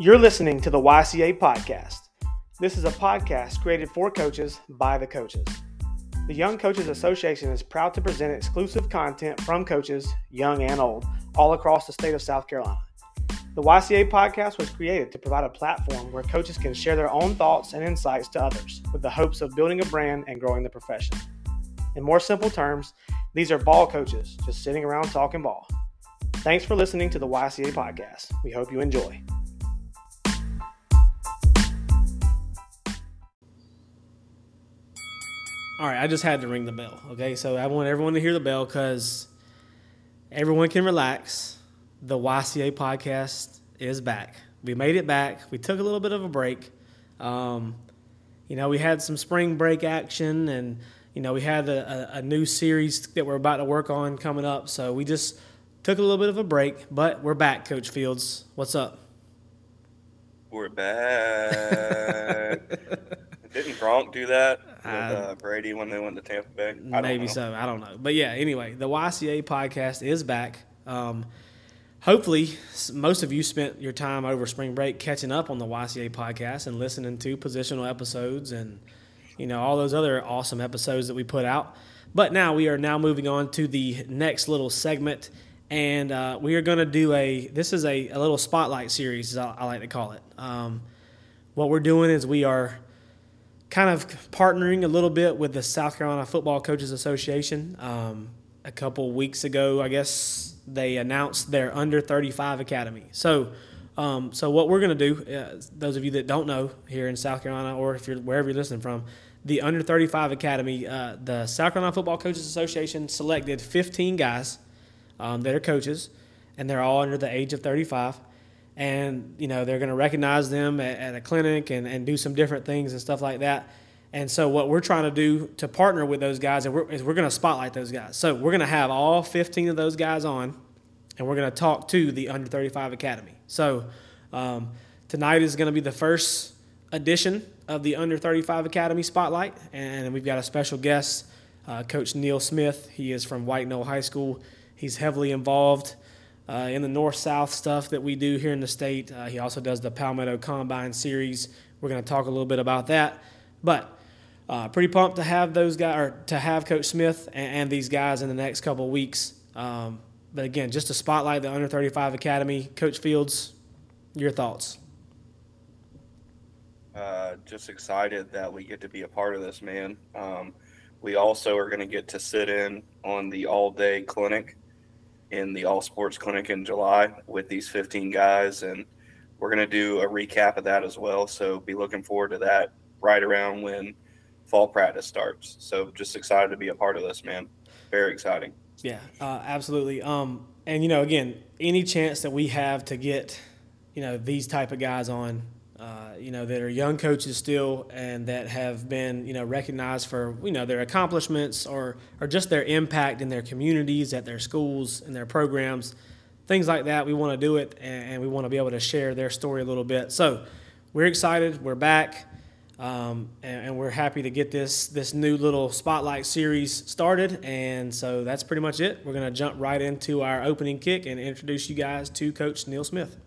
You're listening to the YCA Podcast. This is a podcast created for coaches by the coaches. The Young Coaches Association is proud to present exclusive content from coaches, young and old, all across the state of South Carolina. The YCA podcast was created to provide a platform where coaches can share their own thoughts and insights to others with the hopes of building a brand and growing the profession. In more simple terms, these are ball coaches just sitting around talking ball. Thanks for listening to the YCA podcast. We hope you enjoy. All right, I just had to ring the bell. Okay, so I want everyone to hear the bell because everyone can relax. The YCA podcast is back. We made it back. We took a little bit of a break. Um, you know, we had some spring break action, and you know, we had a, a, a new series that we're about to work on coming up. So we just took a little bit of a break, but we're back, Coach Fields. What's up? We're back. Didn't Gronk do that with uh, Brady when they went to Tampa Bay? I maybe so. I don't know. But yeah, anyway, the YCA podcast is back. Um, hopefully, most of you spent your time over spring break catching up on the YCA podcast and listening to positional episodes and you know all those other awesome episodes that we put out. But now we are now moving on to the next little segment, and uh, we are going to do a. This is a, a little spotlight series, I, I like to call it. Um, what we're doing is we are kind of partnering a little bit with the South Carolina Football Coaches Association. Um, a couple weeks ago, I guess they announced their under 35 academy. So, um, so what we're going to do, uh, those of you that don't know here in South Carolina, or if you're wherever you're listening from, the under 35 academy, uh, the South Carolina Football Coaches Association selected 15 guys um, that are coaches, and they're all under the age of 35 and you know they're going to recognize them at, at, a clinic and, and do some different things and stuff like that. And so what we're trying to do to partner with those guys we're, we're going to spotlight those guys. So we're going to have all 15 of those guys on and we're going to talk to the under 35 academy. So um, tonight is going to be the first edition of the under 35 academy spotlight and we've got a special guest uh, coach neal smith. He is from white knoll high school. He's heavily involved uh, in the north south stuff that we do here in the state. Uh, he also does the Palmetto Combine Series. We're going to talk a little bit about that. But uh, pretty pumped to have those guys, or to have Coach Smith and, and these guys in the next couple weeks. Um, but again, just to spotlight the Under 35 Academy. Coach Fields, your thoughts? Uh, just excited that we get to be a part of this, man. Um, we also are going to get to sit in on the all day clinic in the All Sports Clinic in July with these 15 guys, and we're going to do a recap of that as well. So be looking forward to that right around when fall practice starts. So just excited to be a part of this, man. Very exciting. Yeah, uh, absolutely. Um, and you know, again, any chance that we have to get, you know, these type of guys on uh, you know, that are young coaches still and that have been, you know, recognized for, you know, their accomplishments or, or just their impact in their communities, at their schools, and their programs, things like that. We want to do it and, and, we want to be able to share their story a little bit. So we're excited. We're back. Um, and, and, we're happy to get this this new little spotlight series started, and so that's pretty much it. We're going to jump right into our opening kick and introduce you guys to Coach Neal Smith.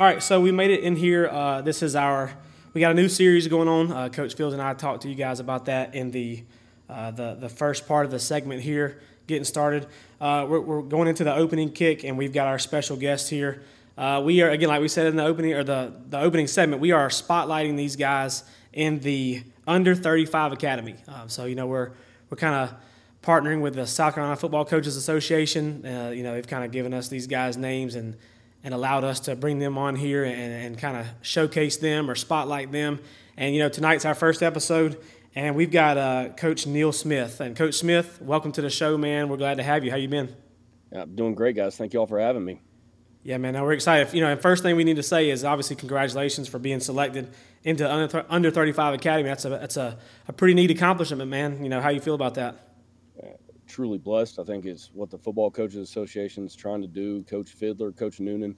All right, so we made it in here. Uh, this is our we got a new series going on. Uh, Coach Fields and I talked to you guys about that in the uh, the the first part of the segment here, getting started. Uh, we're, we're, going into the opening kick, and we've got our special guest here. Uh, we are again, like we said in the opening or the the opening segment, we are spotlighting these guys in the under 35 academy. Um, so you know we're we're kind of partnering with the South Carolina Football Coaches Association. Uh, you know they've kind of given us these guys' names and and allowed us to bring them on here and, and kind of showcase them or spotlight them. And you know, tonight's our first episode, and we've got uh, Coach Neal Smith. And Coach Smith, welcome to the show, man. We're glad to have you. How you been? Yeah, I'm doing great, guys. Thank you all for having me. Yeah, man. Now we're excited. You know, and first thing we need to say is obviously congratulations for being selected into under, under 35 Academy. That's a that's a, a pretty neat accomplishment, man. You know, how you feel about that? Truly blessed. I think it's what the Football Coaches Association is trying to do. Coach Fiddler, Coach Noonan.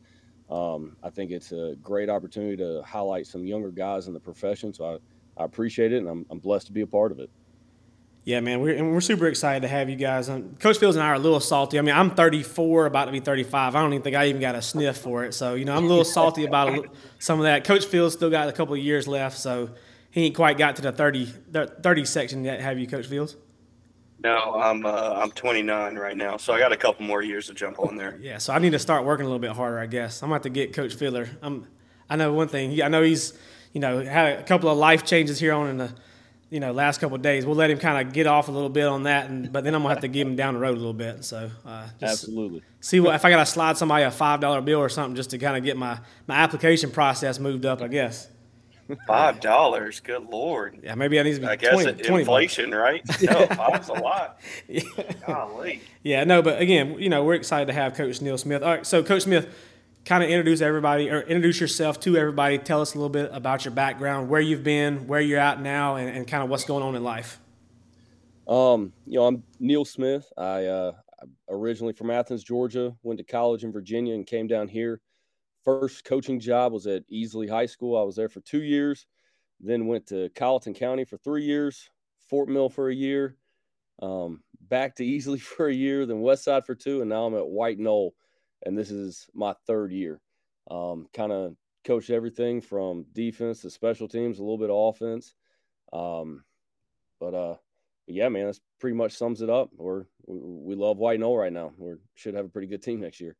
Um, I think it's a great opportunity to highlight some younger guys in the profession. So I, I appreciate it, and I'm, I'm blessed to be a part of it. Yeah, man, we're and we're super excited to have you guys. on. Coach Fields and I are a little salty. I mean, I'm 34, about to be 35. I don't even think I even got a sniff for it. So you know, I'm a little salty about a, some of that. Coach Fields still got a couple of years left, so he ain't quite got to the 30, 30 section yet. Have you, Coach Fields? No, I'm uh, I'm 29 right now, so I got a couple more years to jump on there. Yeah, so I need to start working a little bit harder, I guess. I'm gonna have to get Coach Fiddler. I'm, I know one thing. I know he's, you know, had a couple of life changes here on in the, you know, last couple of days. We'll let him kind of get off a little bit on that, and but then I'm gonna have to give him down the road a little bit. So uh, absolutely. See what if I gotta slide somebody a five dollar bill or something just to kind of get my my application process moved up, I guess. Five dollars, good lord. Yeah, maybe I need to be. I guess 20, 20 inflation, right? No, five's a lot. yeah. Golly. Yeah, no, but again, you know, we're excited to have Coach Neal Smith. All right, so Coach Smith, kind of introduce everybody or introduce yourself to everybody. Tell us a little bit about your background, where you've been, where you're at now, and, and kind of what's going on in life. Um, you know, I'm Neal Smith. I uh, originally from Athens, Georgia. Went to college in Virginia and came down here first coaching job was at Easley High School. I was there for two years, then went to Colleton County for three years, Fort Mill for a year, um, back to Easley for a year, then Westside for two, and now I'm at White Knoll, and this is my third year. Um, kind of coached everything from defense to special teams, a little bit of offense. Um, but uh, yeah, man, that's pretty much sums it up. We're, we, we love White Knoll right now. We should have a pretty good team next year.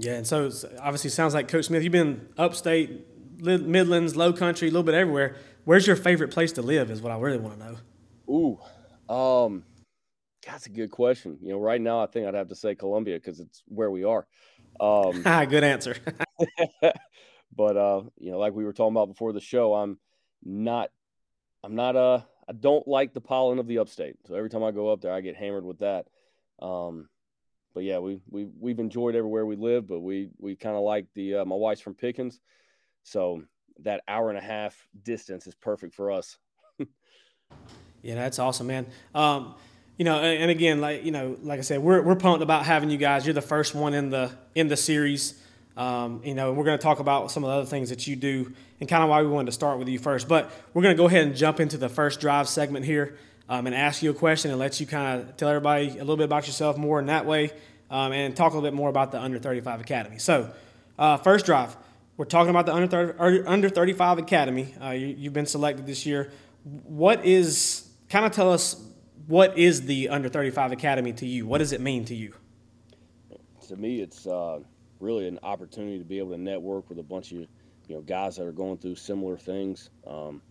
Yeah, and so obviously sounds like Coach Smith. You've been upstate, Midlands, Low Country, a little bit everywhere. Where's your favorite place to live? Is what I really want to know. Ooh, um, that's a good question. You know, right now I think I'd have to say Columbia because it's where we are. Um, good answer. but uh, you know, like we were talking about before the show, I'm not, I'm not uh, I don't like the pollen of the upstate. So every time I go up there, I get hammered with that. Um, but yeah, we we we've enjoyed everywhere we live, but we we kind of like the uh, my wife's from Pickens, so that hour and a half distance is perfect for us. yeah, that's awesome, man. Um, you know, and, again, like you know, like I said, we're we're pumped about having you guys. You're the first one in the in the series. Um, you know, we're going to talk about some of the other things that you do and kind of why we wanted to start with you first. But we're going to go ahead and jump into the first drive segment here um, and ask you a question and let you kind of tell everybody a little bit about yourself more in that way um, and talk a little bit more about the Under 35 Academy. So, uh, first drive, we're talking about the Under 30, Under 35 Academy. Uh, you, have been selected this year. What is, kind of tell us, what is the Under 35 Academy to you? What does it mean to you? To me, it's uh, really an opportunity to be able to network with a bunch of you know guys that are going through similar things. Um,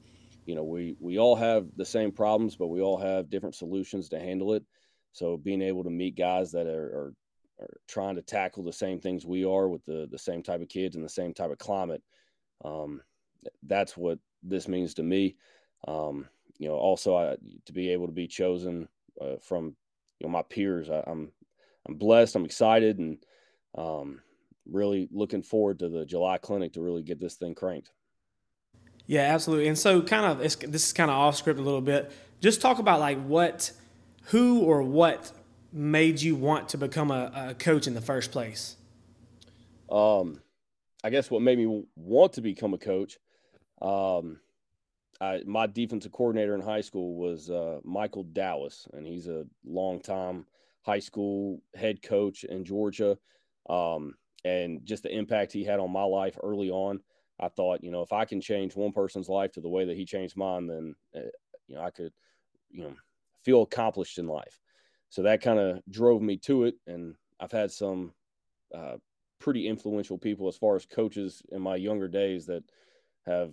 you know, we we all have the same problems, but we all have different solutions to handle it. So being able to meet guys that are, are are trying to tackle the same things we are with the the same type of kids and the same type of climate. Um, that's what this means to me. Um, you know, also I, to be able to be chosen uh, from you know my peers. I, am I'm, I'm blessed. I'm excited and um, really looking forward to the July clinic to really get this thing cranked. Yeah, absolutely. And so, kind of, this is kind of off script a little bit. Just talk about like what, who, or what made you want to become a, a coach in the first place? Um, I guess what made me want to become a coach, um, I, my defensive coordinator in high school was uh, Michael Dallas, and he's a longtime high school head coach in Georgia. Um, and just the impact he had on my life early on, I thought, you know, if I can change one person's life to the way that he changed mine, then, uh, you know, I could, you know, feel accomplished in life so that kind of drove me to it. And I've had some uh, pretty influential people as far as coaches in my younger days that have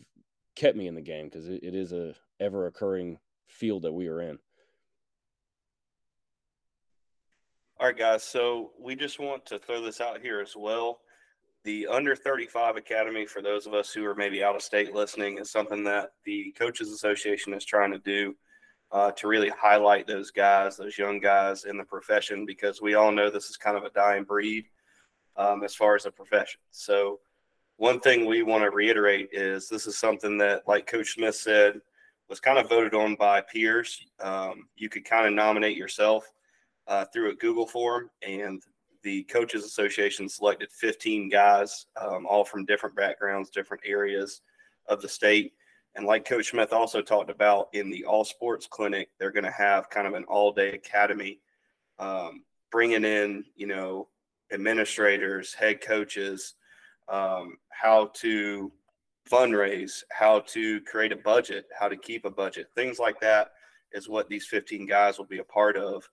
kept me in the game because it, it is a ever occurring field that we are in. All right, guys. So we just want to throw this out here as well. The Under 35 Academy, for those of us who are maybe out of state listening, is something that the Coaches Association is trying to do uh, to really highlight those guys, those young guys in the profession, because we all know this is kind of a dying breed um, as far as a profession. So, one thing we want to reiterate is this is something that, like Coach Smith said, was kind of voted on by peers. Um, you could kind of nominate yourself uh, through a Google form, and the Coaches Association selected 15 guys, um, all from different backgrounds, different areas of the state And like Coach Smith also talked about in the all sports clinic, they're going to have kind of an all day academy, um, bringing in, you know, administrators, head coaches, um, how to fundraise, how to create a budget, how to keep a budget, things like that is what these 15 guys will be a part of.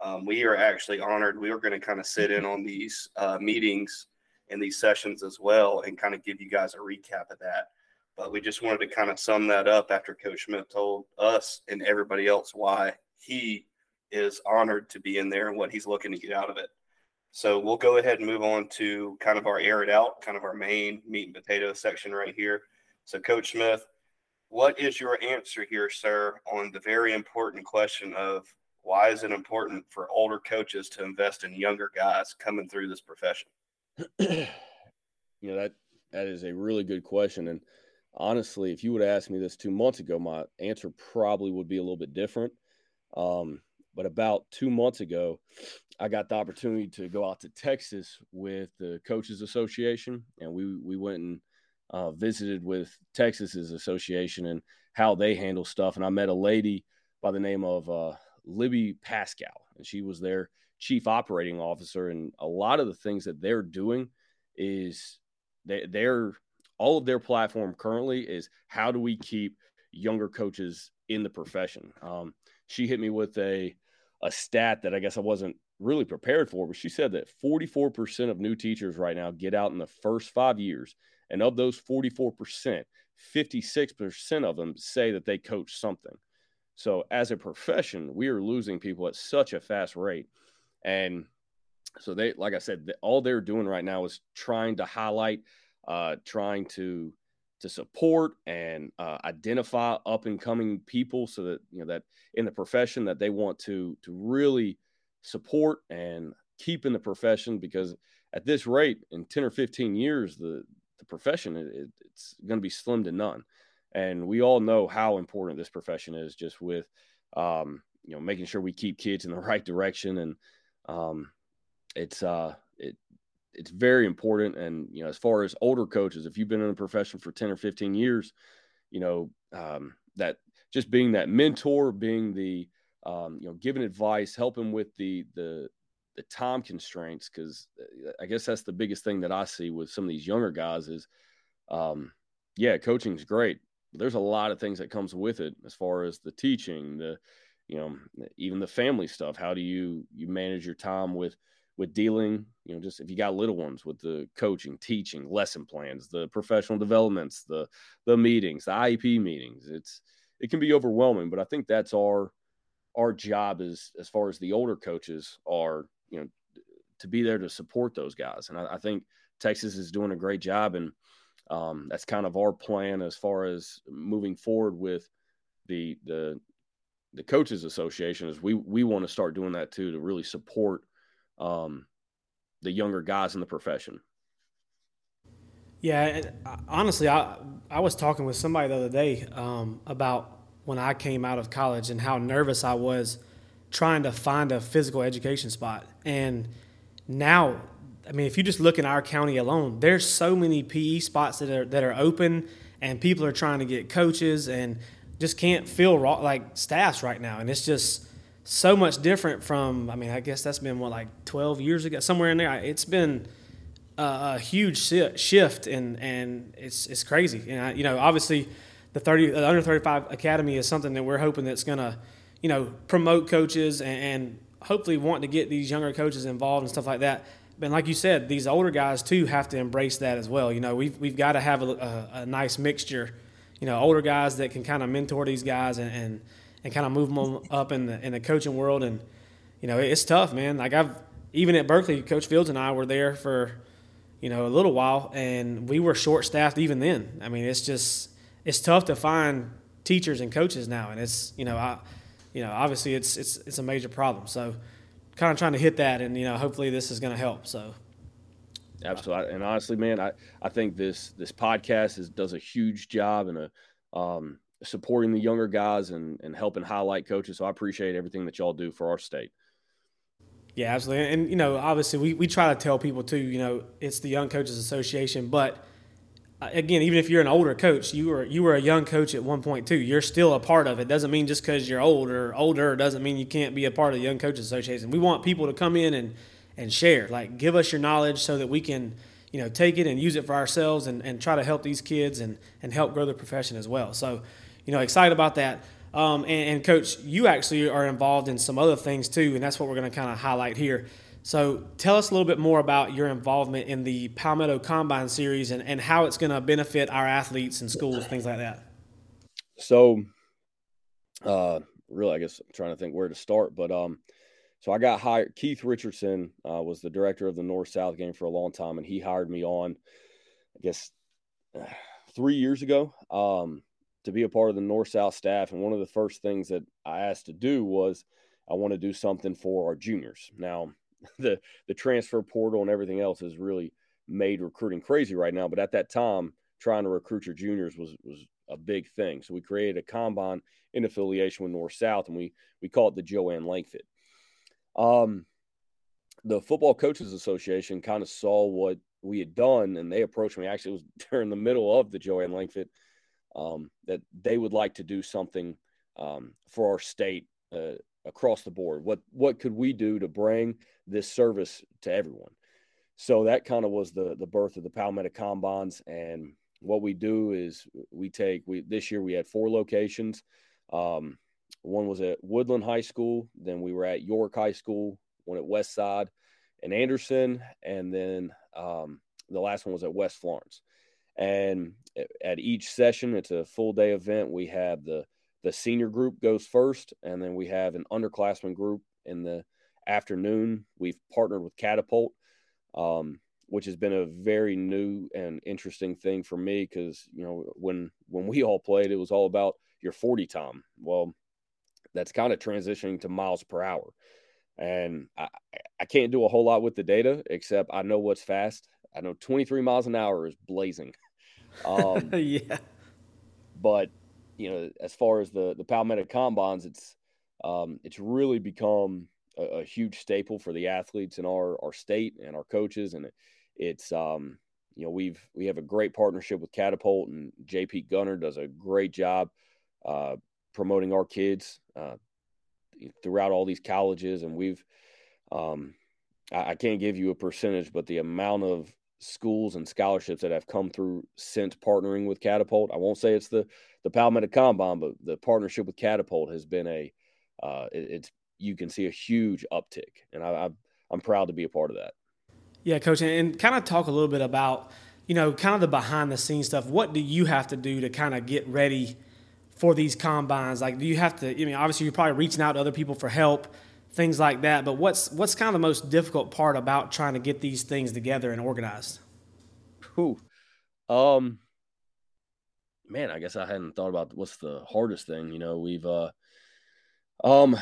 Um, we are actually honored. We are going to kind of sit in on these uh, meetings and these sessions as well and kind of give you guys a recap of that. But we just wanted to kind of sum that up after Coach Smith told us and everybody else why he is honored to be in there and what he's looking to get out of it. So we'll go ahead and move on to kind of our air it out, kind of our main meat and potato section right here. So, Coach Smith, what is your answer here, sir, on the very important question of why is it important for older coaches to invest in younger guys coming through this profession? you know that that is a really good question, and honestly, if you would have asked me this two months ago, my answer probably would be a little bit different. Um, but about two months ago, I got the opportunity to go out to Texas with the Coaches Association, and we we went and uh, visited with Texas's association and how they handle stuff. And I met a lady by the name of uh, Libby Pascal, and she was their chief operating officer. And a lot of the things that they're doing is they, they're all of their platform currently is how do we keep younger coaches in the profession. Um, she hit me with a a stat that I guess I wasn't really prepared for, but she said that 44% of new teachers right now get out in the first five years. And of those 44%, 56% of them say that they coach something. So as a profession, we are losing people at such a fast rate. And so they, like I said, all they're doing right now is trying to highlight, uh, trying to to support and uh, identify up and coming people so that you know that in the profession that they want to to really support and keep in the profession because at this rate in 10 or 15 years the the profession it, it's going to be slim to none and we all know how important this profession is just with um, you know making sure we keep kids in the right direction and um, it's uh it it's very important. And you know, as far as older coaches, if you've been in the profession for ten or fifteen years, you know um, that just being that mentor, being the um, you know giving advice, helping with the the the time constraints, because uh, I guess that's the biggest thing that I see with some of these younger guys is, um, yeah, coaching is great. There's a lot of things that comes with it as far as the teaching, the you know even the family stuff. How do you you manage your time with with dealing, you know, just if you got little ones with the coaching, teaching, lesson plans, the professional developments, the the meetings, the IEP meetings. It's it can be overwhelming, but I think that's our our job is as far as the older coaches are, you know, to be there to support those guys. And I, I think Texas is doing a great job, and um, that's kind of our plan as far as moving forward with the the the coaches association is we we want to start doing that too to really support um, the younger guys in the profession. Yeah, honestly, I I was talking with somebody the other day um, about when I came out of college and how nervous I was trying to find a physical education spot. And now, I mean, if you just look in our county alone, there's so many PE spots that are that are open, and people are trying to get coaches and just can't fill like staffs right now. And it's just so much different from. I mean, I guess that's been what like 12 years ago, somewhere in there. It's been a, a huge shift, and and it's it's crazy. And I, you know, obviously, the 30 the under 35 academy is something that we're hoping that's to, you know, promote coaches and, and hopefully want to get these younger coaches involved and stuff like that. But like you said, these older guys too have to embrace that as well. You know, we've we've got to have a, a, a nice mixture. You know, older guys that can kind of mentor these guys and, and and kind of move them up in the in the coaching world. And you know, it's tough, man. Like I've even at Berkeley, Coach Fields and I were there for you know a little while, and we were short staffed even then. I mean, it's just it's tough to find teachers and coaches now, and it's you know I you know obviously it's it's it's a major problem. So kind of trying to hit that, and you know hopefully this is going to help. So. Absolutely, and honestly, man, I, I think this this podcast is does a huge job in a um, supporting the younger guys and, and helping highlight coaches. So I appreciate everything that y'all do for our state. Yeah, absolutely. And, you know, obviously we, we try to tell people too, you know, it's the Young Coaches Association, but again, even if you're an older coach, you were you were a young coach at one point too. You're still a part of it. Doesn't mean just because you're older older doesn't mean you can't be a part of the Young Coaches Association. We want people to come in and and share, like give us your knowledge so that we can you know take it and use it for ourselves and, and try to help these kids and and help grow the profession as well. So, you know, excited about that. Um, and, and coach, you actually are involved in some other things too, and that's what we're going to kind of highlight here. So tell us a little bit more about your involvement in the Palmetto Combine Series and, and how it's going to benefit our athletes and schools, things like that. So, uh, really, I guess I'm trying to think where to start, but um, so I got hired. Keith Richardson uh, was the director of the North South game for a long time, and he hired me on, I guess, three years ago um, to be a part of the North South staff. And one of the first things that I asked to do was I want to do something for our juniors. Now, the the transfer portal and everything else has really made recruiting crazy right now. But at that time, trying to recruit your juniors was was a big thing. So we created a combine in affiliation with North South, and we we call it the Joanne Langford. Um, the Football Coaches Association kind of saw what we had done, and they approached me. Actually, it was during the middle of the Joanne Langford um, that they would like to do something um, for our state uh, across the board. What what could we do to bring this service to everyone? So that kind of was the the birth of the Palmetto Combines. And what we do is we take we this year we had four locations. Um, one was at Woodland High School, then we were at York High School, one at West Side and Anderson, and then um, the last one was at West Florence. And at each session, it's a full day event. We have the the senior group goes first, and then we have an underclassmen group in the afternoon. We've partnered with Catapult, um, which has been a very new and interesting thing for me because you know when when we all played, it was all about your 40 time. Well, that's kind of transitioning to miles per hour, and I, I can't do a whole lot with the data except I know what's fast. I know 23 miles an hour is blazing. Um, yeah, but you know, as far as the the Palmetto combines, it's um, it's really become a, a, huge staple for the athletes in our our state and our coaches, and it, it's um, you know we've we have a great partnership with Catapult, and JP Gunner does a great job uh, promoting our kids uh, throughout all these colleges, and we've um, I, I can't give you a percentage, but the amount of schools and scholarships that have come through since partnering with Catapult. I won't say it's the the Palmetto Combine, but the partnership with Catapult has been a uh, it, it's you can see a huge uptick, and I, I I'm proud to be a part of that. Yeah, coach, and, and kind of talk a little bit about you know kind of the behind the scenes stuff. What do you have to do to kind of get ready for these combines? Like, do you have to? I mean, obviously, you're probably reaching out to other people for help things like that. But what's what's kind of the most difficult part about trying to get these things together and organized? Who, um, man, I guess I hadn't thought about what's the hardest thing. You know, we've uh, um,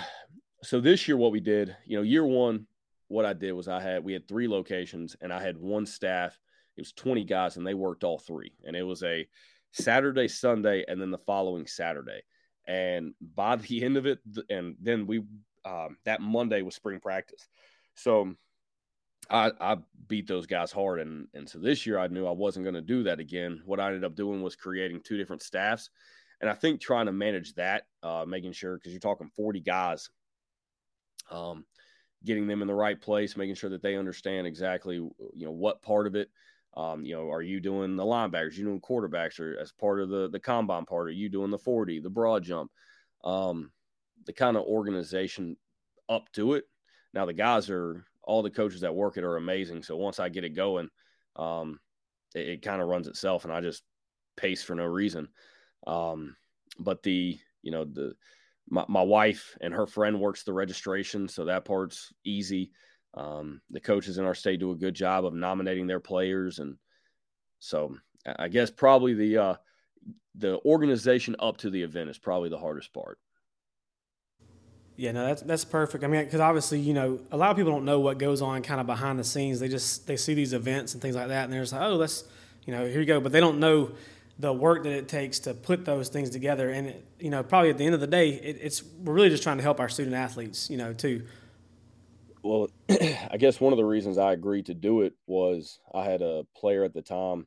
so this year what we did, you know, year one, what I did was I had we had three locations and I had one staff. It was twenty guys and they worked all three, and it was a Saturday, Sunday, and then the following Saturday. And by the end of it, and then we um, that Monday was spring practice. So I, I beat those guys hard. And, and so this year I knew I wasn't going to do that again. What I ended up doing was creating two different staffs. And I think trying to manage that, uh, making sure, because you're talking 40 guys, um, getting them in the right place, making sure that they understand exactly, you know, what part of it. Um, you know, are you doing the linebackers? You doing quarterbacks, or as part of the the combine part? Are you doing the forty, the broad jump? Um, the kind of organization up to it. Now the guys are all the coaches that work it are amazing. So once I get it going, um, it, it kind of runs itself, and I just pace for no reason. Um, but the you know the my, my wife and her friend works the registration, so that part's easy. Um, the coaches in our state do a good job of nominating their players, and so I guess probably the uh, the organization up to the event is probably the hardest part. Yeah, no, that's that's perfect. I mean, because obviously, you know, a lot of people don't know what goes on kind of behind the scenes. They just they see these events and things like that, and they're just like, oh, let's, you know, here you go. But they don't know the work that it takes to put those things together. And it, you know, probably at the end of the day, it, it's we're really just trying to help our student athletes, you know, too. Well, I guess one of the reasons I agreed to do it was I had a player at the time.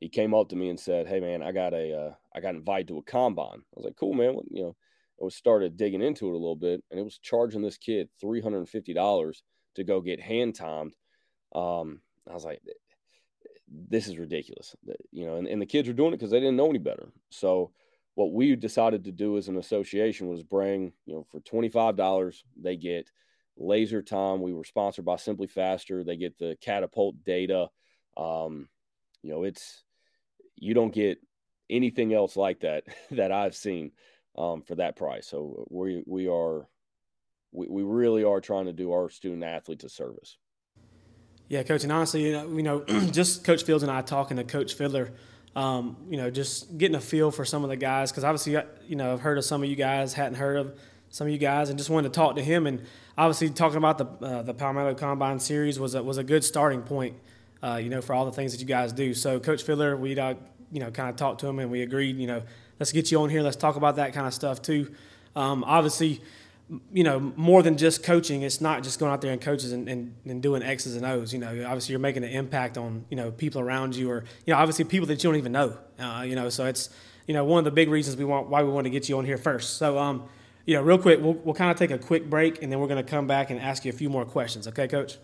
he came up to me and said, "Hey man, I got a uh, I got invited to a combine." I was like, "Cool, man." you know, I was started digging into it a little bit, and it was charging this kid three hundred and fifty dollars to go get hand timed. Um, I was like, "This is ridiculous," you know. And, and the kids were doing it because they didn't know any better. So, what we decided to do as an association was bring, you know, for twenty five dollars, they get laser time. We were sponsored by SimpliFaster. They get the catapult data. Um, you know, it's you don't get anything else like that that I've seen um, for that price. So we we are we, we really are trying to do our student athletes a service. Yeah, coach, and honestly, you know, you know just Coach Fields and I talking to Coach Fiddler, um, you know, just getting a feel for some of the guys because obviously, you know, I've heard of some of you guys, hadn't heard of some of you guys, and just wanted to talk to him. And obviously, talking about the uh, the Palmetto Combine Series was a, was a good starting point uh, you know, for all the things that you guys do. So, Coach Fiddler, we, uh, you know, kind of talked to him and we agreed, you know, let's get you on here. Let's talk about that kind of stuff too. Um, obviously, you know, more than just coaching, it's not just going out there and coaches and, and, and, doing X's and O's. You know, obviously you're making an impact on, you know, people around you or, you know, obviously people that you don't even know, uh, you know, so it's, you know, one of the big reasons we want, why we want to get you on here first. So, um, you know, real quick, we'll, we'll kind of take a quick break and then we're going to come back and ask you a few more questions. Okay, coach?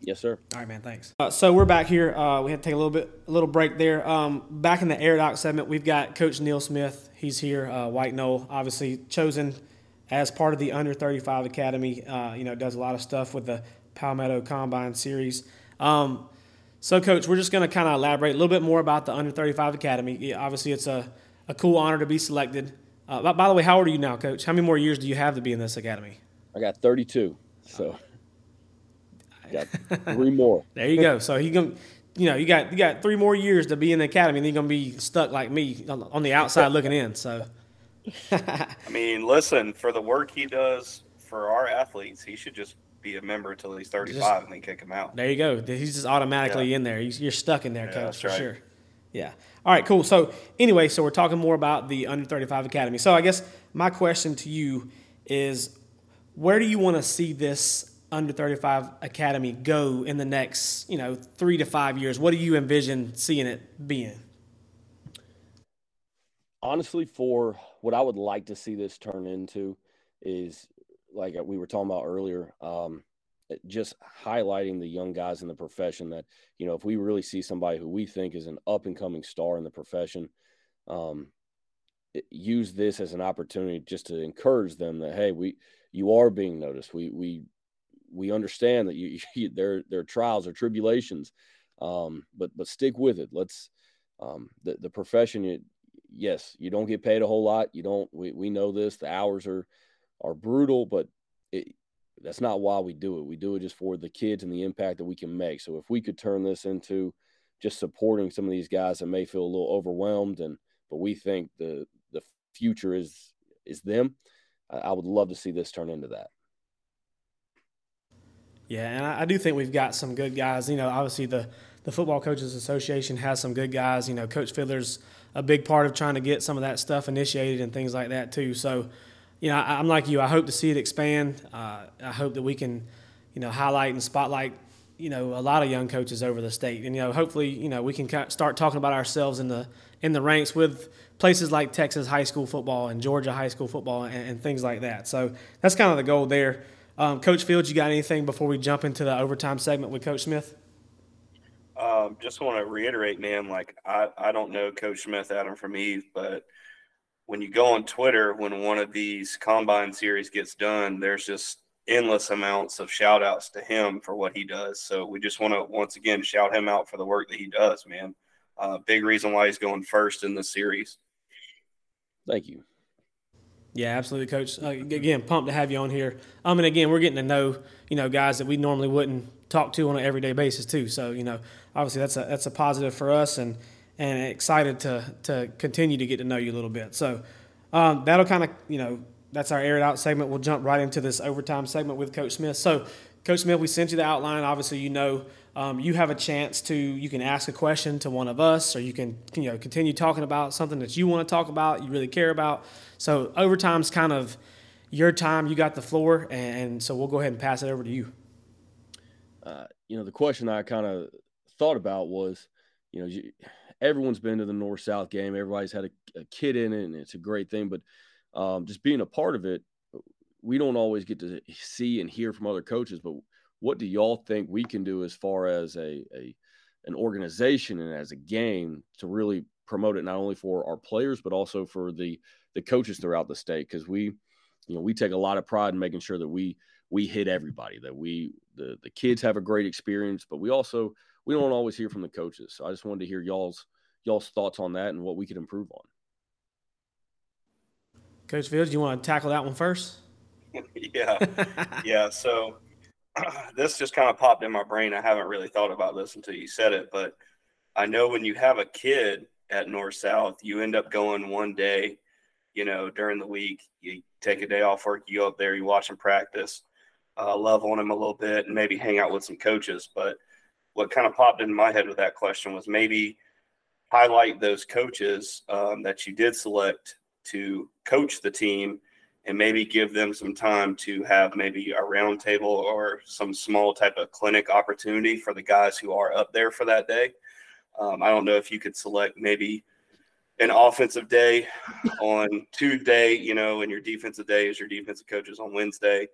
Yes, sir. All right, man. Thanks. Uh, so we're back here. Uh, we had to take a little bit, a little break there. Um, back in the Air Doc segment, we've got Coach Neal Smith. He's here. Uh, White Knoll, obviously chosen as part of the Under 35 Academy. Uh, you know, does a lot of stuff with the Palmetto Combine Series. Um, so, Coach, we're just going to kind of elaborate a little bit more about the Under 35 Academy. Yeah, obviously, it's a, a cool honor to be selected. Uh, by, by the way, how old are you now, Coach? How many more years do you have to be in this academy? I got 32. So Got three more. there you go. So he going you know, you got you got three more years to be in the academy, and you're gonna be stuck like me on the outside looking in. So, I mean, listen, for the work he does for our athletes, he should just be a member until he's 35 just, and then kick him out. There you go. He's just automatically yeah. in there. You're stuck in there, yeah, coach, for right. sure. Yeah. All right, cool. So, anyway, so we're talking more about the under 35 academy. So, I guess my question to you is, where do you want to see this under 35 academy go in the next you know three to five years? What do you envision seeing it being? Honestly for what i would like to see this turn into is like we were talking about earlier um, just highlighting the young guys in the profession that you know if we really see somebody who we think is an up and coming star in the profession um, use this as an opportunity just to encourage them that hey we you are being noticed. We we we understand that you, you there there are trials or tribulations, um, but but stick with it. Let's um, the the profession. Yes, you don't get paid a whole lot. You don't. We we know this. The hours are are brutal, but it, that's not why we do it. We do it just for the kids and the impact that we can make. So if we could turn this into just supporting some of these guys that may feel a little overwhelmed and but we think the the future is is them. I, I would love to see this turn into that. Yeah, and I, do think we've got some good guys. You know, obviously the the Football Coaches Association has some good guys. You know, Coach Fiddler's a big part of trying to get some of that stuff initiated and things like that too. So, you know, I, am like you. I hope to see it expand. Uh, I hope that we can, you know, highlight and spotlight, you know, a lot of young coaches over the state. And you know, hopefully, you know, we can start talking about ourselves in the in the ranks with places like Texas high school football and Georgia high school football and, and things like that. So that's kind of the goal there. Um, Coach Fields, you got anything before we jump into the overtime segment with Coach Smith? Um, just want to reiterate, man. Like I, I don't know Coach Smith, Adam from Eve, but when you go on Twitter, when one of these combine series gets done, there's just endless amounts of shout outs to him for what he does. So we just want to once again shout him out for the work that he does, man. Uh, big reason why he's going first in the series. Thank you. Yeah, absolutely, Coach. Uh, again, pumped to have you on here. I mean, again, we're getting to know you know guys that we normally wouldn't talk to on an everyday basis too. So you know, obviously that's a that's a positive for us, and and excited to to continue to get to know you a little bit. So um, that'll kind of you know that's our air it out segment. We'll jump right into this overtime segment with Coach Smith. So, Coach Smith, we sent you the outline. Obviously, you know um, you have a chance to you can ask a question to one of us or you can you know continue talking about something that you want to talk about you really care about so overtime's kind of your time you got the floor and so we'll go ahead and pass it over to you uh, you know the question i kind of thought about was you know everyone's been to the North South game. Everybody's had a, a kid in it, and it's a great thing. But um, just being a part of it, we don't always get to see and hear from other coaches. But what do y'all think we can do as far as a, a an organization and as a game to really promote it not only for our players but also for the the coaches throughout the state? Because we you know we take a lot of pride in making sure that we we hit everybody that we the the kids have a great experience but we also we don't always hear from the coaches. So i just wanted to hear y'all's y'all's thoughts on that and what we could improve on. Coach fields you want to tackle that one first yeah yeah so this just kind of popped in my brain i haven't really thought about this until you said it but i know when you have a kid at north south you end up going one day you know, during the week. You take a day off work, you go up there, you watch them practice, uh, love on them a little bit, and maybe hang out with some coaches. But what kind of popped in my head with that question was maybe highlight those coaches um, that you did select to coach the team and maybe give them some time to have maybe a roundtable or some small type of clinic opportunity for the guys who are up there for that day. Um, I don't know if you could select maybe – an offensive day on Tuesday, you know, and your defensive day is your defensive coaches on Wednesday.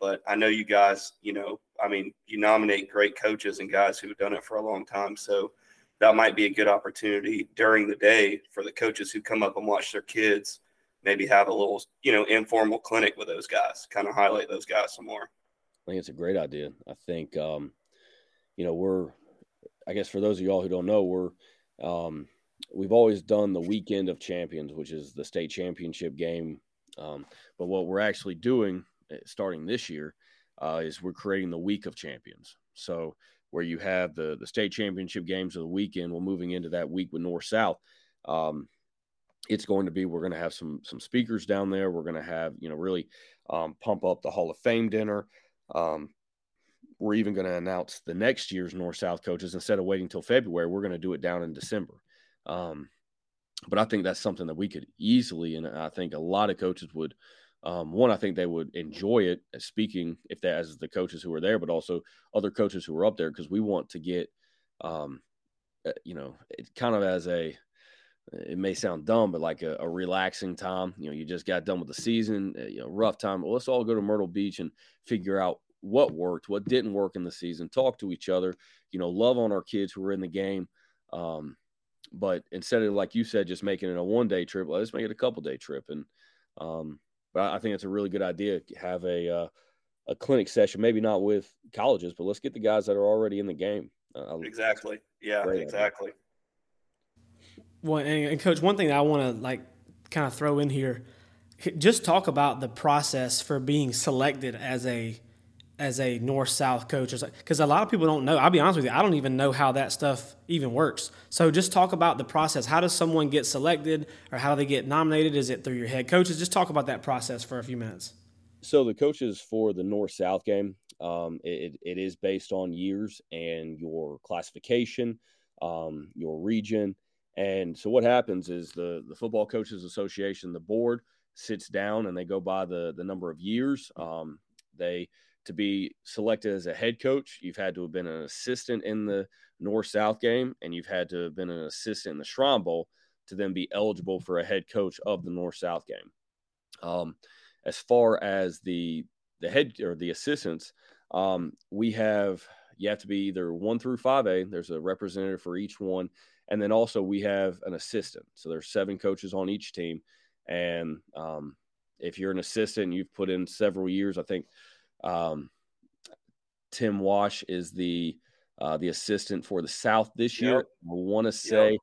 But I know you guys, you know, I mean, you nominate great coaches and guys who've done it for a long time. So that might be a good opportunity during the day for the coaches who come up and watch their kids, maybe have a little, you know, informal clinic with those guys, kind of highlight those guys some more. I think it's a great idea. I think, um, you know, we're, I guess for those of y'all who don't know, we're, um, we've always done the weekend of champions, which is the state championship game. Um, but what we're actually doing eh, starting this year uh, is we're creating the week of champions. So where you have the the state championship games of the weekend, we're moving into that week with North South. Um, it's going to be we're going to have some some speakers down there. We're going to have you know really um, pump up the Hall of Fame dinner. Um, we're even going to announce the next year's North South coaches instead of waiting until February. We're going to do it down in December. Um, but I think that's something that we could easily, and I think a lot of coaches would. Um, one, I think they would enjoy it as speaking if that as the coaches who are there, but also other coaches who are up there because we want to get, um, uh, you know, it kind of as a. It may sound dumb, but like a, a relaxing time. You know, you just got done with the season, uh, you know, rough time. Well, let's all go to Myrtle Beach and figure out what worked, what didn't work in the season. Talk to each other. You know, love on our kids who are in the game. Um, but instead of like you said, just making it a one day trip, let's make it a couple day trip. And um, but I think it's a really good idea. Have a uh, a clinic session, maybe not with colleges, but let's get the guys that are already in the game. Uh, exactly. Yeah. Exactly. Idea. Well, and, and coach, one thing that I want to like kind of throw in here, just talk about the process for being selected as a as a north south coach because a lot of people don't know. I'll be honest with you i don't even know how that stuff even works. So just talk about the process. How does someone get selected or how do they get nominated? Is it through your head coaches? Just talk about that process for a few minutes. So the coaches for the north south game um, it, it is based on years and your classification um, your region and so what happens is the the football coaches association the board sits down and they go by the the number of years um, they to be selected as a head coach, you've had to have been an assistant in the North South game, and you've had to have been an assistant in the Shrine Bowl to then be eligible for a head coach of the North South game. Um, as far as the the head or the assistants, um, we have you have to be either one through five A. There's a representative for each one, and then also we have an assistant. So there's seven coaches on each team, and um, if you're an assistant, you've put in several years. I think um, Tim Wash is the uh, the assistant for the South this year. I want to say, yep.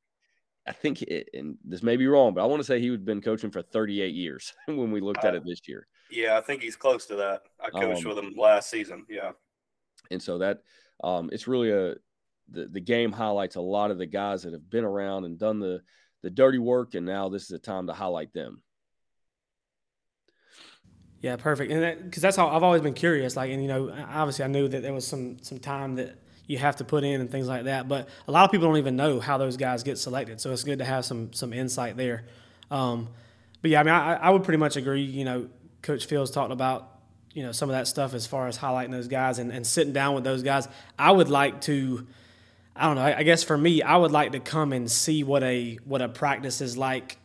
I think, it, and this may be wrong, but I want to say he had been coaching for 38 years when we looked at it this year. Yeah, I think he's close to that. I coached um, with him last season. Yeah, and so that um, it's really a the the game highlights a lot of the guys that have been around and done the the dirty work, and now this is a time to highlight them. Yeah, perfect. And because that, that's how I've always been curious. Like, and you know, obviously I knew that there was some some time that you have to put in and things like that. But a lot of people don't even know how those guys get selected. So it's good to have some some insight there. Um, but yeah, I mean, I, I would pretty much agree. You know, Coach Fields talked about you know some of that stuff as far as highlighting those guys and, and sitting down with those guys. I would like to. I don't know. I, guess for me, I would like to come and see what a what a practice is like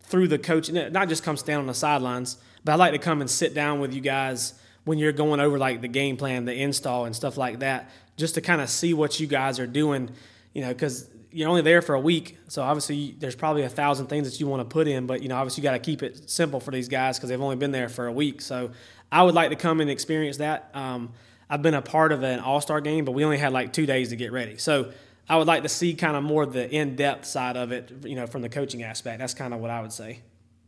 through the coach, not just come stand on the sidelines, but I like to come and sit down with you guys when you're going over like the game plan, the install, and stuff like that, just to kind of see what you guys are doing. You know, because you're only there for a week, so obviously there's probably a thousand things that you want to put in, but you know, obviously you got to keep it simple for these guys because they've only been there for a week. So I would like to come and experience that. Um, I've been a part of an All Star game, but we only had like two days to get ready. So I would like to see kind of more the in depth side of it, you know, from the coaching aspect. That's kind of what I would say.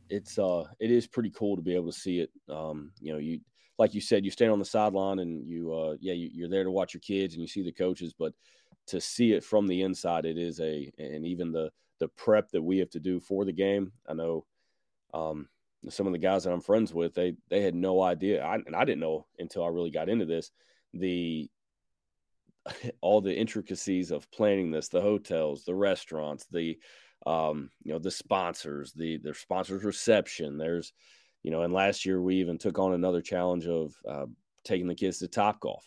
It's uh, it is pretty cool to be able to see it. Um, you know, you like you said, you stand on the sideline and you, uh, yeah, you, you're there to watch your kids and you see the coaches, but to see it from the inside, it is a, and even the the prep that we have to do for the game. I know, um, some of the guys that I'm friends with, they they had no idea, I, and I didn't know until I really got into this, the all the intricacies of planning this, the hotels, the restaurants, the um, you know, the sponsors, the the sponsors reception. There's, you know, and last year we even took on another challenge of uh, taking the kids to Topgolf.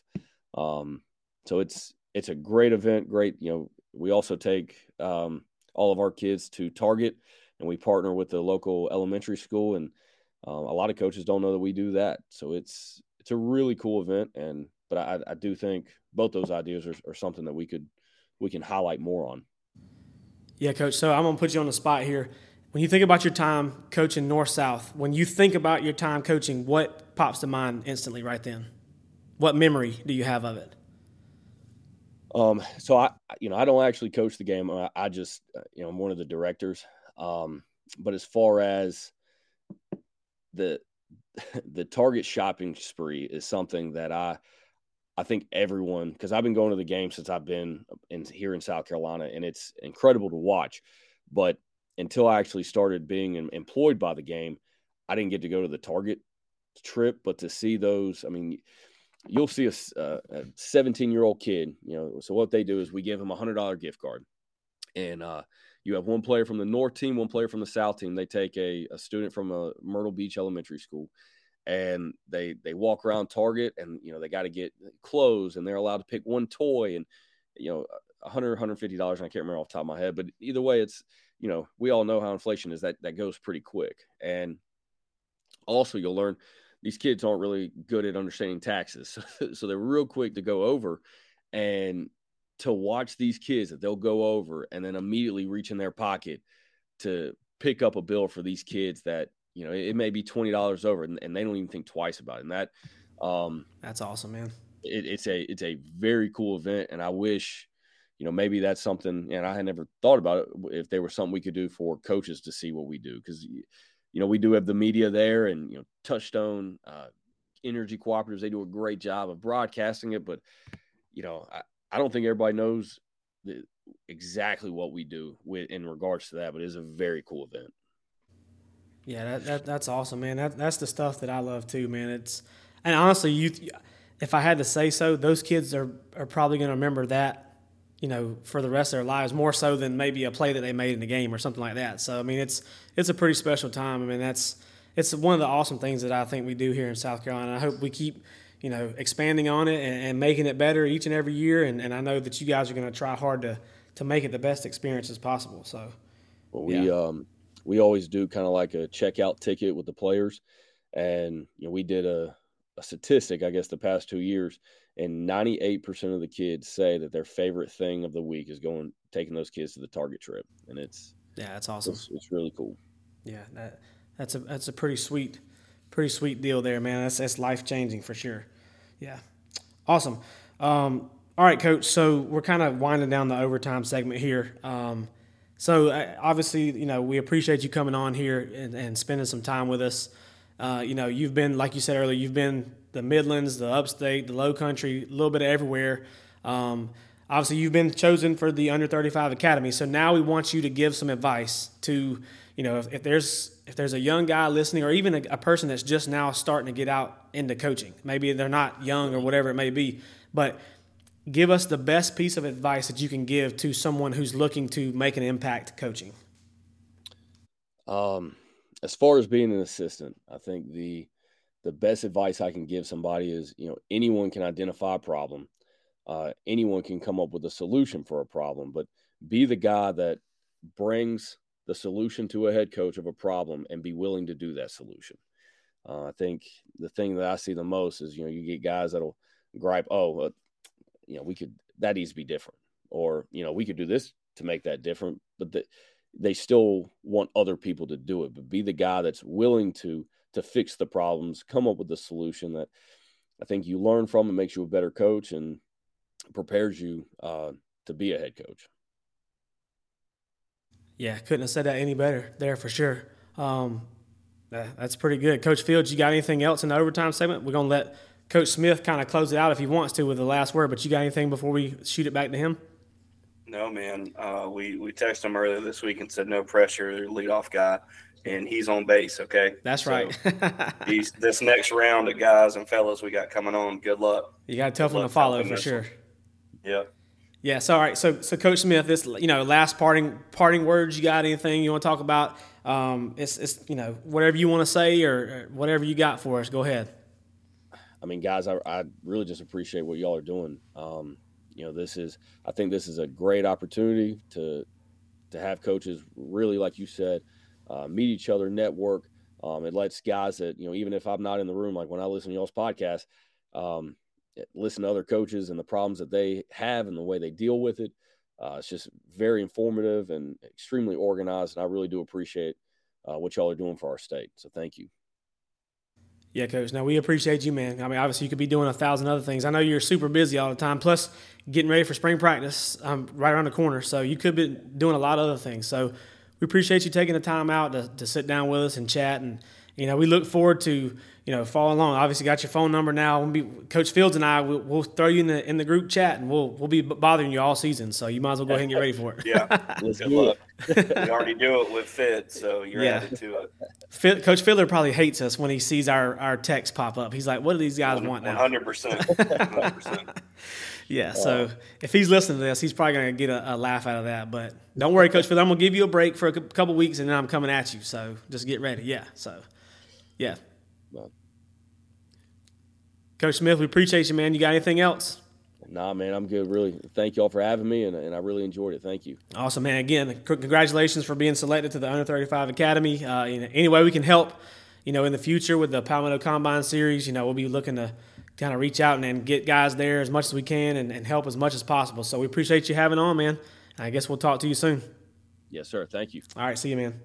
Um, so it's it's a great event. Great, you know. We also take um, all of our kids to Target, and we partner with the local elementary school. And uh, a lot of coaches don't know that we do that. So it's it's a really cool event. And but I, I do think both those ideas are, are something that we could we can highlight more on. Yeah, coach. So I'm gonna put you on the spot here. When you think about your time coaching North South, when you think about your time coaching, what pops to mind instantly right then? What memory do you have of it? Um, so I, you know, I don't actually coach the game. I, I just, uh, you know, I'm one of the directors. Um, but as far as the the target shopping spree is something that I I think everyone because I've been going to the game since I've been in here in South Carolina and it's incredible to watch. But until I actually started being employed by the game, I didn't get to go to the Target trip. But to see those, I mean, you'll see a 17 year old kid, you know. So what they do is we give them a hundred dollar gift card, and uh, you have one player from the North team, one player from the South team. They take a, a student from a Myrtle Beach Elementary School, and they they walk around Target, and you know they got to get clothes, and they're allowed to pick one toy, and you know. 100 150 dollars i can't remember off the top of my head but either way it's you know we all know how inflation is that that goes pretty quick and also you'll learn these kids aren't really good at understanding taxes. so they're real quick to go over and to watch these kids that they'll go over and then immediately reach in their pocket to pick up a bill for these kids that, you know, it may be $20 over and, and they don't even think twice about it. And that, um, that's awesome, man. It, it's a, it's a very cool event. And I wish, you know, maybe that's something, and I had never thought about it if there was something we could do for coaches to see what we do. Cause you know, we do have the media there and, you know, Touchstone, uh, Energy Cooperatives, they do a great job of broadcasting it. But, you know, I, I don't think everybody knows the, exactly what we do with in regards to that, but it's a very cool event. Yeah, that, that that's awesome, man. That, that's the stuff that I love too, man. It's and honestly, you, if I had to say so, those kids are are probably going to remember that you know, for the rest of their lives, more so than maybe a play that they made in the game or something like that. So I mean, it's it's a pretty special time. I mean, that's it's one of the awesome things that I think we do here in South Carolina. I hope we keep you know expanding on it and, and making it better each and every year. And, and I know that you guys are going to try hard to to make it the best experience as possible. So, well, we yeah. um we always do kind of like a checkout ticket with the players, and you know we did a a statistic, I guess, the past two years and 98% of the kids say that their favorite thing of the week is going taking those kids to the target trip and it's yeah that's awesome it's, it's really cool yeah that that's a that's a pretty sweet pretty sweet deal there man. That's that's life changing for sure. Yeah. Awesome. Um, all right coach so we're kind of winding down the overtime segment here. Um, so uh, obviously you know we appreciate you coming on here and, and spending some time with us. Uh, you know you've been like you said earlier you've been the Midlands, the Upstate, the Low Country, a little bit of everywhere. Um, obviously, you've been chosen for the Under 35 Academy, so now we want you to give some advice to, you know, if, if there's if there's a young guy listening, or even a, a person that's just now starting to get out into coaching. Maybe they're not young or whatever it may be, but give us the best piece of advice that you can give to someone who's looking to make an impact coaching. Um, as far as being an assistant, I think the the best advice I can give somebody is, you know, anyone can identify a problem. uh, anyone can come up with a solution for a problem, but be the guy that brings the solution to a head coach of a problem and be willing to do that solution. Uh, I think the thing that I see the most is you know you get guys that'll gripe, oh, uh, you know we could that needs to be different, or you know we could do this to make that different, but the, they still want other people to do it. But be the guy that's willing to to fix the problems, come up with a solution that I think you learn from and makes you a better coach and prepares you uh, to be a head coach. Yeah, couldn't have said that any better there for sure. Um, that's pretty good. Coach Fields, you got anything else in the overtime segment? We're going to let Coach Smith kind of close it out if he wants to with the last word, but you got anything before we shoot it back to him? No, man. Uh, we, we texted him earlier this week and said no pressure, leadoff guy, and he's on base, okay? That's so right. he's this next round of guys and fellas we got coming on. Good luck. You got a tough one to follow for sure. Yep. Yeah. So all right. So so Coach Smith, this you know last parting parting words. You got anything you want to talk about? Um, it's it's you know whatever you want to say or, or, whatever you got for us. Go ahead. I mean, guys, I, I really just appreciate what y'all are doing. Um, you know, this is I think this is a great opportunity to to have coaches really, like you said, uh, meet each other, network. Um, it lets guys that you know, even if I'm not in the room, like when I listen to y'all's podcast, um, listen to other coaches and the problems that they have and the way they deal with it. Uh, it's just very informative and extremely organized, and I really do appreciate uh, what y'all are doing for our state. So thank you. Yeah, coach. Now we appreciate you, man. I mean, obviously you could be doing a thousand other things. I know you're super busy all the time. Plus, getting ready for spring practice um, right around the corner, so you could be doing a lot of other things. So we appreciate you taking the time out to, to sit down with us and chat and you know, we look forward to you know follow along. Obviously, got your phone number now. We'll be, Coach Fields and I, we'll, we'll, throw you in the in the group chat, and we'll we'll be bothering you all season. So you might as well go ahead and get ready for it. yeah, good luck. we already do it with Fit, so you're yeah. added to it. Coach Fiddler probably hates us when he sees our our text pop up. He's like, "What do these guys 100%, want now?" Hundred percent. Yeah, so if he's listening to this, he's probably going to get a, a, laugh out of that. But don't worry, Coach Fiddler. I'm going to give you a break for a couple weeks, and then I'm coming at you. So just get ready. Yeah. So. Yeah. Coach Smith, we appreciate you, man. You got anything else? Nah, man, I'm good. Really, thank y'all for having me, and, and I really enjoyed it. Thank you. Awesome, man. Again, congratulations for being selected to the Under 35 Academy. Uh, you know, any way we can help, you know, in the future with the Palmetto Combine Series, you know, we'll be looking to kind of reach out and, and, get guys there as much as we can and, and help as much as possible. So we appreciate you having on, man. I guess we'll talk to you soon. Yes, sir. Thank you. All right. See you, man.